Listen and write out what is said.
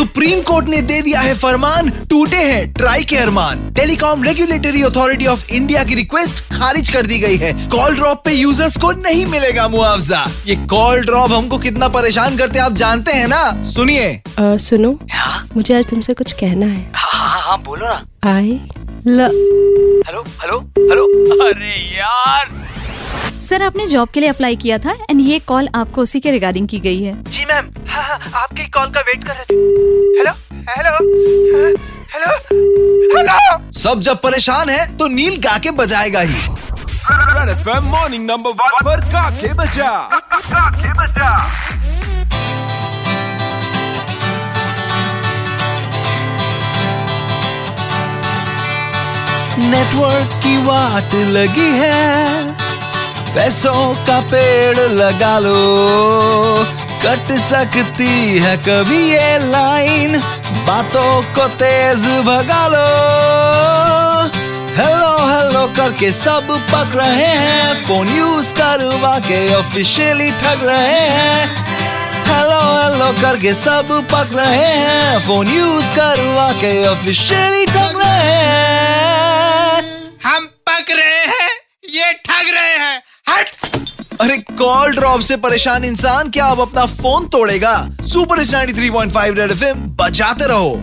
Supreme court ने दे दिया है फरमान टूटे हैं ट्राई के अरमान। Telecom Regulatory Authority of India की रिक्वेस्ट खारिज कर दी गई है। कॉल ड्रॉप पे यूज़र्स को नहीं मिलेगा मुआवजा। ये कॉल ड्रॉप हमको कितना परेशान करते हैं आप जानते हैं ना? सुनिए। सुनो। हाँ मुझे आज तुमसे कुछ कहना है। हाँ हाँ हाँ बोलो ना। आई हेलो हेलो हेलो। अरे यार! सर आपने जॉब के लिए अप्लाई किया था एंड ये कॉल आपको उसी के रिगार्डिंग की गई है। जी मैम हाँ हाँ आपकी कॉल का वेट कर रहे थे। हेलो हेलो हेलो सब जब परेशान है तो नील गा के बजाएगा ही। मॉर्निंग नंबर वन पर काके बजा काके बजा। नेटवर्क की वाट लगी है पैसों का पेड़ लगा लो। कट सकती है कभी ये लाइन बातों को तेज भगा लो हेलो हेलो करके सब पक रहे हैं। फ़ोन यूज़ करवा के ऑफिशियली ठग रहे हैं। हेलो हेलो करके सब पक रहे हैं। फ़ोन यूज़ करवा के ऑफिशियली ठग रहे हैं। हम पक रहे हैं, ये ठग रहे हैं। हट! अरे कॉल ड्रॉप से परेशान इंसान क्या अब अपना फ़ोन तोड़ेगा? सुपर 93.5 रेड एफएम बचाते रहो।